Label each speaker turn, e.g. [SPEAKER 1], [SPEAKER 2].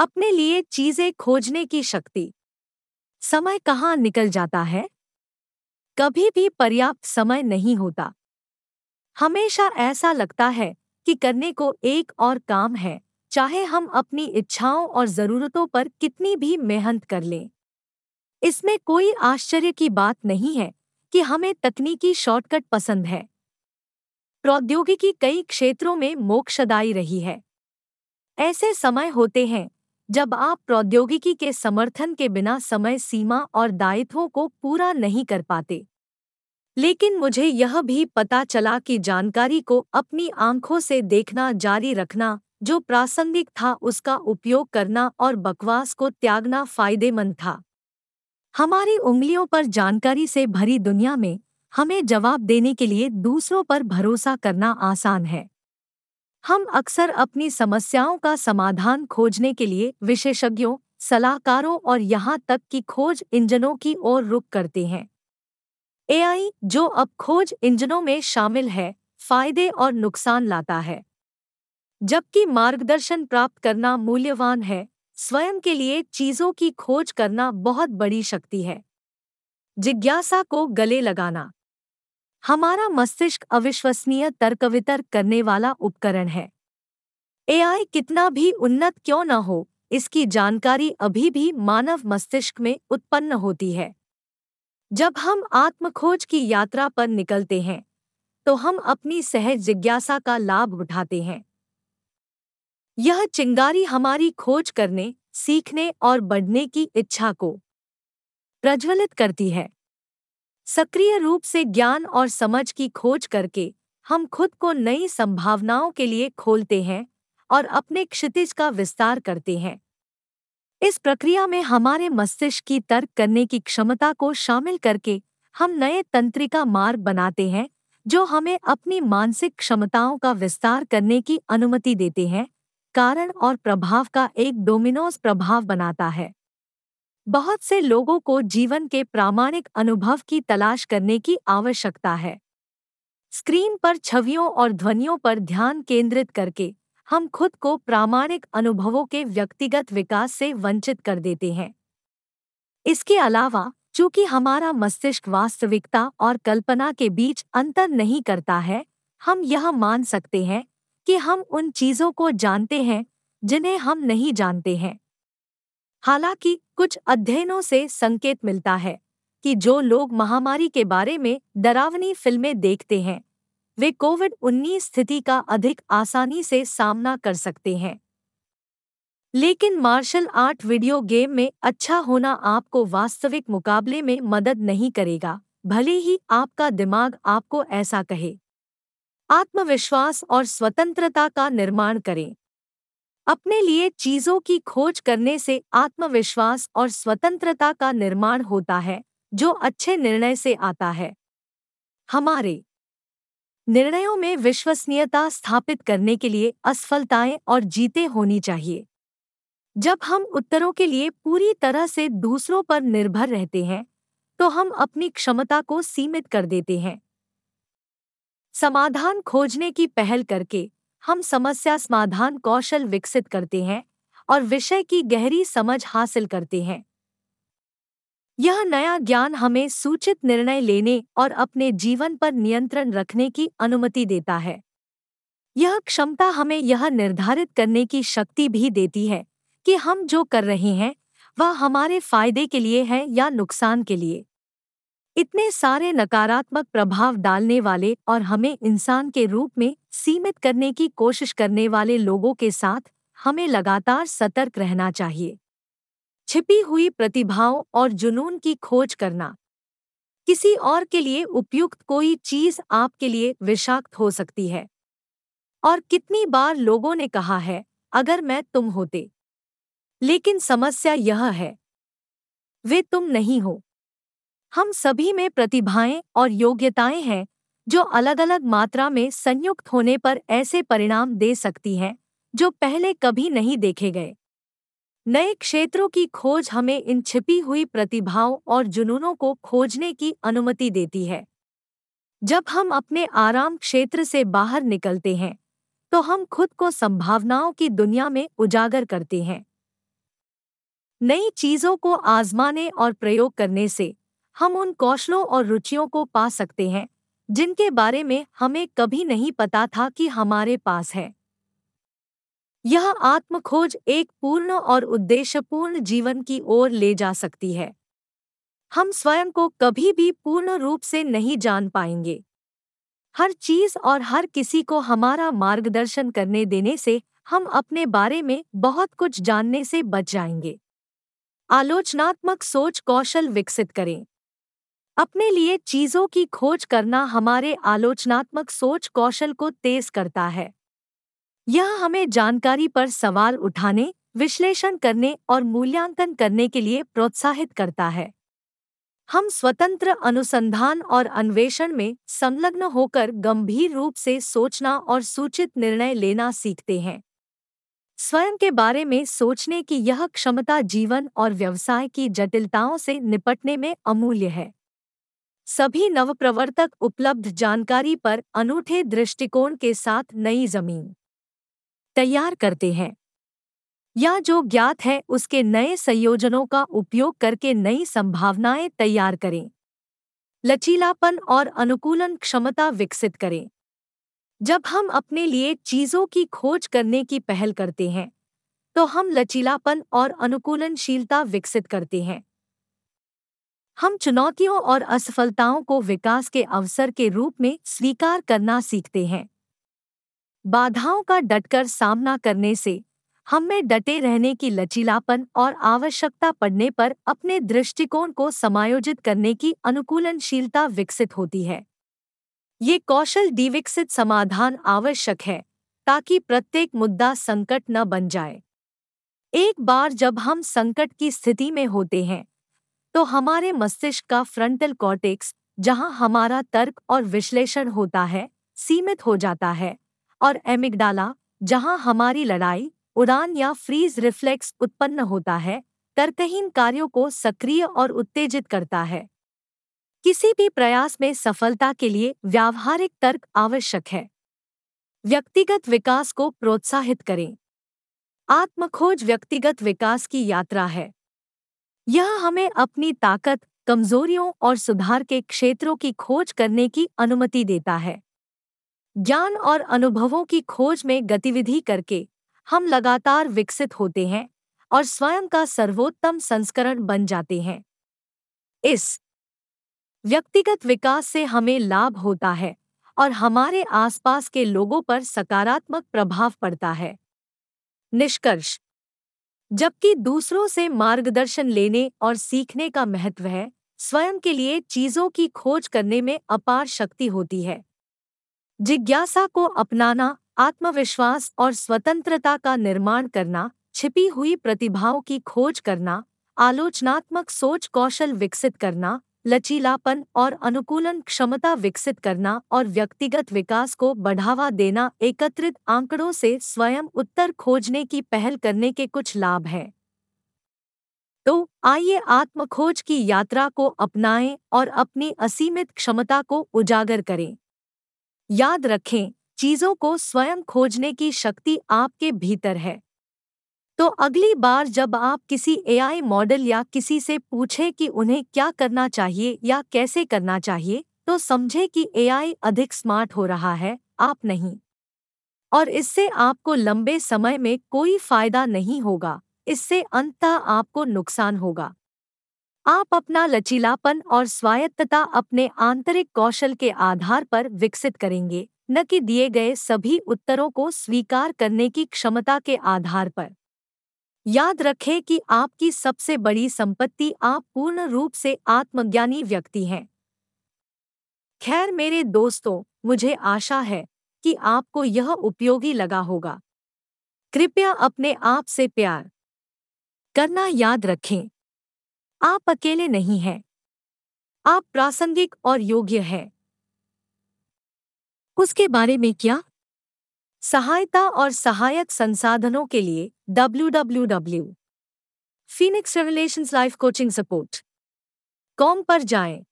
[SPEAKER 1] अपने लिए चीज़ें खोजने की शक्ति। समय कहाँ निकल जाता है? कभी भी पर्याप्त समय नहीं होता। हमेशा ऐसा लगता है कि करने को एक और काम है, चाहे हम अपनी इच्छाओं और जरूरतों पर कितनी भी मेहनत कर लें। इसमें कोई आश्चर्य की बात नहीं है कि हमें तकनीकी शॉर्टकट पसंद है। प्रौद्योगिकी कई क्षेत्रों में मोक्षदायी रही है। ऐसे समय होते हैं जब आप प्रौद्योगिकी के समर्थन के बिना समय सीमा और दायित्वों को पूरा नहीं कर पाते। लेकिन मुझे यह भी पता चला कि जानकारी को अपनी आँखों से देखना, जारी रखना, जो प्रासंगिक था, उसका उपयोग करना और बकवास को त्यागना फ़ायदेमंद था। हमारी उंगलियों पर जानकारी से भरी दुनिया में हमें जवाब देने के लिए दूसरों पर भरोसा करना आसान है। हम अक्सर अपनी समस्याओं का समाधान खोजने के लिए विशेषज्ञों, सलाहकारों और यहाँ तक कि खोज इंजनों की ओर रुख करते हैं। एआई, जो अब खोज इंजनों में शामिल है, फ़ायदे और नुकसान लाता है। जबकि मार्गदर्शन प्राप्त करना मूल्यवान है, स्वयं के लिए चीज़ों की खोज करना बहुत बड़ी शक्ति है। जिज्ञासा को गले लगाना हमारा मस्तिष्क अविश्वसनीय तर्क वितर्क करने वाला उपकरण है। एआई कितना भी उन्नत क्यों न हो, इसकी जानकारी अभी भी मानव मस्तिष्क में उत्पन्न होती है। जब हम आत्मखोज की यात्रा पर निकलते हैं तो हम अपनी सहज जिज्ञासा का लाभ उठाते हैं। यह चिंगारी हमारी खोज करने, सीखने और बढ़ने की इच्छा को प्रज्वलित करती है। सक्रिय रूप से ज्ञान और समझ की खोज करके हम खुद को नई संभावनाओं के लिए खोलते हैं और अपने क्षितिज का विस्तार करते हैं। इस प्रक्रिया में हमारे मस्तिष्क की तर्क करने की क्षमता को शामिल करके हम नए तंत्रिका मार्ग बनाते हैं, जो हमें अपनी मानसिक क्षमताओं का विस्तार करने की अनुमति देते हैं, कारण और प्रभाव का एक डोमिनोज प्रभाव बनाता है। बहुत से लोगों को जीवन के प्रामाणिक अनुभव की तलाश करने की आवश्यकता है। स्क्रीन पर छवियों और ध्वनियों पर ध्यान केंद्रित करके हम खुद को प्रामाणिक अनुभवों के व्यक्तिगत विकास से वंचित कर देते हैं। इसके अलावा, चूँकि हमारा मस्तिष्क वास्तविकता और कल्पना के बीच अंतर नहीं करता है, हम यह मान सकते हैं कि हम उन चीज़ों को जानते हैं जिन्हें हम नहीं जानते हैं। हालाँकि कुछ अध्ययनों से संकेत मिलता है कि जो लोग महामारी के बारे में डरावनी फ़िल्में देखते हैं, वे कोविड 19 स्थिति का अधिक आसानी से सामना कर सकते हैं। लेकिन मार्शल आर्ट वीडियो गेम में अच्छा होना आपको वास्तविक मुकाबले में मदद नहीं करेगा, भले ही आपका दिमाग आपको ऐसा कहे। आत्मविश्वास और स्वतंत्रता का निर्माण करें। अपने लिए चीज़ों की खोज करने से आत्मविश्वास और स्वतंत्रता का निर्माण होता है, जो अच्छे निर्णय से आता है। हमारे निर्णयों में विश्वसनीयता स्थापित करने के लिए असफलताएँ और जीते होनी चाहिए। जब हम उत्तरों के लिए पूरी तरह से दूसरों पर निर्भर रहते हैं तो हम अपनी क्षमता को सीमित कर देते हैं। समाधान खोजने की पहल करके हम समस्या समाधान कौशल विकसित करते हैं और विषय की गहरी समझ हासिल करते हैं। यह नया ज्ञान हमें सूचित निर्णय लेने और अपने जीवन पर नियंत्रण रखने की अनुमति देता है। यह क्षमता हमें यह निर्धारित करने की शक्ति भी देती है कि हम जो कर रहे हैं, वह हमारे फ़ायदे के लिए है या नुकसान के लिए। इतने सारे नकारात्मक प्रभाव डालने वाले और हमें इंसान के रूप में सीमित करने की कोशिश करने वाले लोगों के साथ हमें लगातार सतर्क रहना चाहिए। छिपी हुई प्रतिभाओं और जुनून की खोज करना। किसी और के लिए उपयुक्त कोई चीज़ आपके लिए विषाक्त हो सकती है। और कितनी बार लोगों ने कहा है, अगर मैं तुम होते। लेकिन समस्या यह है, वे तुम नहीं हो। हम सभी में प्रतिभाएँ और योग्यताएँ हैं, जो अलग अलग मात्रा में संयुक्त होने पर ऐसे परिणाम दे सकती हैं, जो पहले कभी नहीं देखे गए। नए क्षेत्रों की खोज हमें इन छिपी हुई प्रतिभाओं और जुनूनों को खोजने की अनुमति देती है। जब हम अपने आराम क्षेत्र से बाहर निकलते हैं तो हम खुद को संभावनाओं की दुनिया में उजागर करते हैं। नई चीज़ों को आजमाने और प्रयोग करने से हम उन कौशलों और रुचियों को पा सकते हैं, जिनके बारे में हमें कभी नहीं पता था कि हमारे पास है। यह आत्मखोज एक पूर्ण और उद्देश्यपूर्ण जीवन की ओर ले जा सकती है। हम स्वयं को कभी भी पूर्ण रूप से नहीं जान पाएँगे। हर चीज़ और हर किसी को हमारा मार्गदर्शन करने देने से हम अपने बारे में बहुत कुछ जानने से बच जाएँगे। आलोचनात्मक सोच कौशल विकसित करें। अपने लिए चीज़ों की खोज करना हमारे आलोचनात्मक सोच कौशल को तेज करता है। यह हमें जानकारी पर सवाल उठाने, विश्लेषण करने और मूल्यांकन करने के लिए प्रोत्साहित करता है। हम स्वतंत्र अनुसंधान और अन्वेषण में संलग्न होकर गंभीर रूप से सोचना और सूचित निर्णय लेना सीखते हैं। स्वयं के बारे में सोचने की यह क्षमता जीवन और व्यवसाय की जटिलताओं से निपटने में अमूल्य है। सभी नवप्रवर्तक उपलब्ध जानकारी पर अनूठे दृष्टिकोण के साथ नई ज़मीन तैयार करते हैं। या जो ज्ञात है, उसके नए संयोजनों का उपयोग करके नई संभावनाएँ तैयार करें। लचीलापन और अनुकूलन क्षमता विकसित करें। जब हम अपने लिए चीज़ों की खोज करने की पहल करते हैं तो हम लचीलापन और अनुकूलनशीलता विकसित करते हैं। हम चुनौतियों और असफलताओं को विकास के अवसर के रूप में स्वीकार करना सीखते हैं। बाधाओं का डटकर सामना करने से हम में डटे रहने की लचीलापन और आवश्यकता पड़ने पर अपने दृष्टिकोण को समायोजित करने की अनुकूलनशीलता विकसित होती है। ये कौशल डिविकसित समाधान आवश्यक है, ताकि प्रत्येक मुद्दा संकट न बन जाए। एक बार जब हम संकट की स्थिति में होते हैं तो हमारे मस्तिष्क का फ्रंटल कॉर्टेक्स जहाँ हमारा तर्क और विश्लेषण होता है, सीमित हो जाता है। और एमिगडाला जहाँ हमारी लड़ाई, उड़ान या फ्रीज रिफ्लेक्स उत्पन्न होता है, तर्कहीन कार्यों को सक्रिय और उत्तेजित करता है। किसी भी प्रयास में सफलता के लिए व्यावहारिक तर्क आवश्यक है। व्यक्तिगत विकास को प्रोत्साहित करें। आत्मखोज व्यक्तिगत विकास की यात्रा है। यह हमें अपनी ताकत, कमजोरियों और सुधार के क्षेत्रों की खोज करने की अनुमति देता है। ज्ञान और अनुभवों की खोज में गतिविधि करके हम लगातार विकसित होते हैं और स्वयं का सर्वोत्तम संस्करण बन जाते हैं। इस व्यक्तिगत विकास से हमें लाभ होता है और हमारे आसपास के लोगों पर सकारात्मक प्रभाव पड़ता है। निष्कर्ष जबकि दूसरों से मार्गदर्शन लेने और सीखने का महत्व है, स्वयं के लिए चीज़ों की खोज करने में अपार शक्ति होती है। जिज्ञासा को अपनाना, आत्मविश्वास और स्वतंत्रता का निर्माण करना, छिपी हुई प्रतिभाओं की खोज करना, आलोचनात्मक सोच कौशल विकसित करना लचीलापन और अनुकूलन क्षमता विकसित करना और व्यक्तिगत विकास को बढ़ावा देना एकत्रित आंकड़ों से स्वयं उत्तर खोजने की पहल करने के कुछ लाभ हैं। तो आइए आत्मखोज की यात्रा को अपनाएँ और अपनी असीमित क्षमता को उजागर करें। याद रखें, चीज़ों को स्वयं खोजने की शक्ति आपके भीतर है। तो अगली बार जब आप किसी एआई मॉडल या किसी से पूछें कि उन्हें क्या करना चाहिए या कैसे करना चाहिए तो समझे कि एआई अधिक स्मार्ट हो रहा है, आप नहीं। और इससे आपको लंबे समय में कोई फ़ायदा नहीं होगा, इससे अंततः आपको नुकसान होगा। आप अपना लचीलापन और स्वायत्तता अपने आंतरिक कौशल के आधार पर विकसित करेंगे, न कि दिए गए सभी उत्तरों को स्वीकार करने की क्षमता के आधार पर। याद रखें कि आपकी सबसे बड़ी संपत्ति आप पूर्ण रूप से आत्मज्ञानी व्यक्ति हैं। खैर मेरे दोस्तों, मुझे आशा है कि आपको यह उपयोगी लगा होगा। कृपया अपने आप से प्यार करना याद रखें। आप अकेले नहीं हैं। आप प्रासंगिक और योग्य हैं। उसके बारे में क्या? सहायता और सहायक संसाधनों के लिए W W W Phoenix relations life coaching support com पर जाएँ।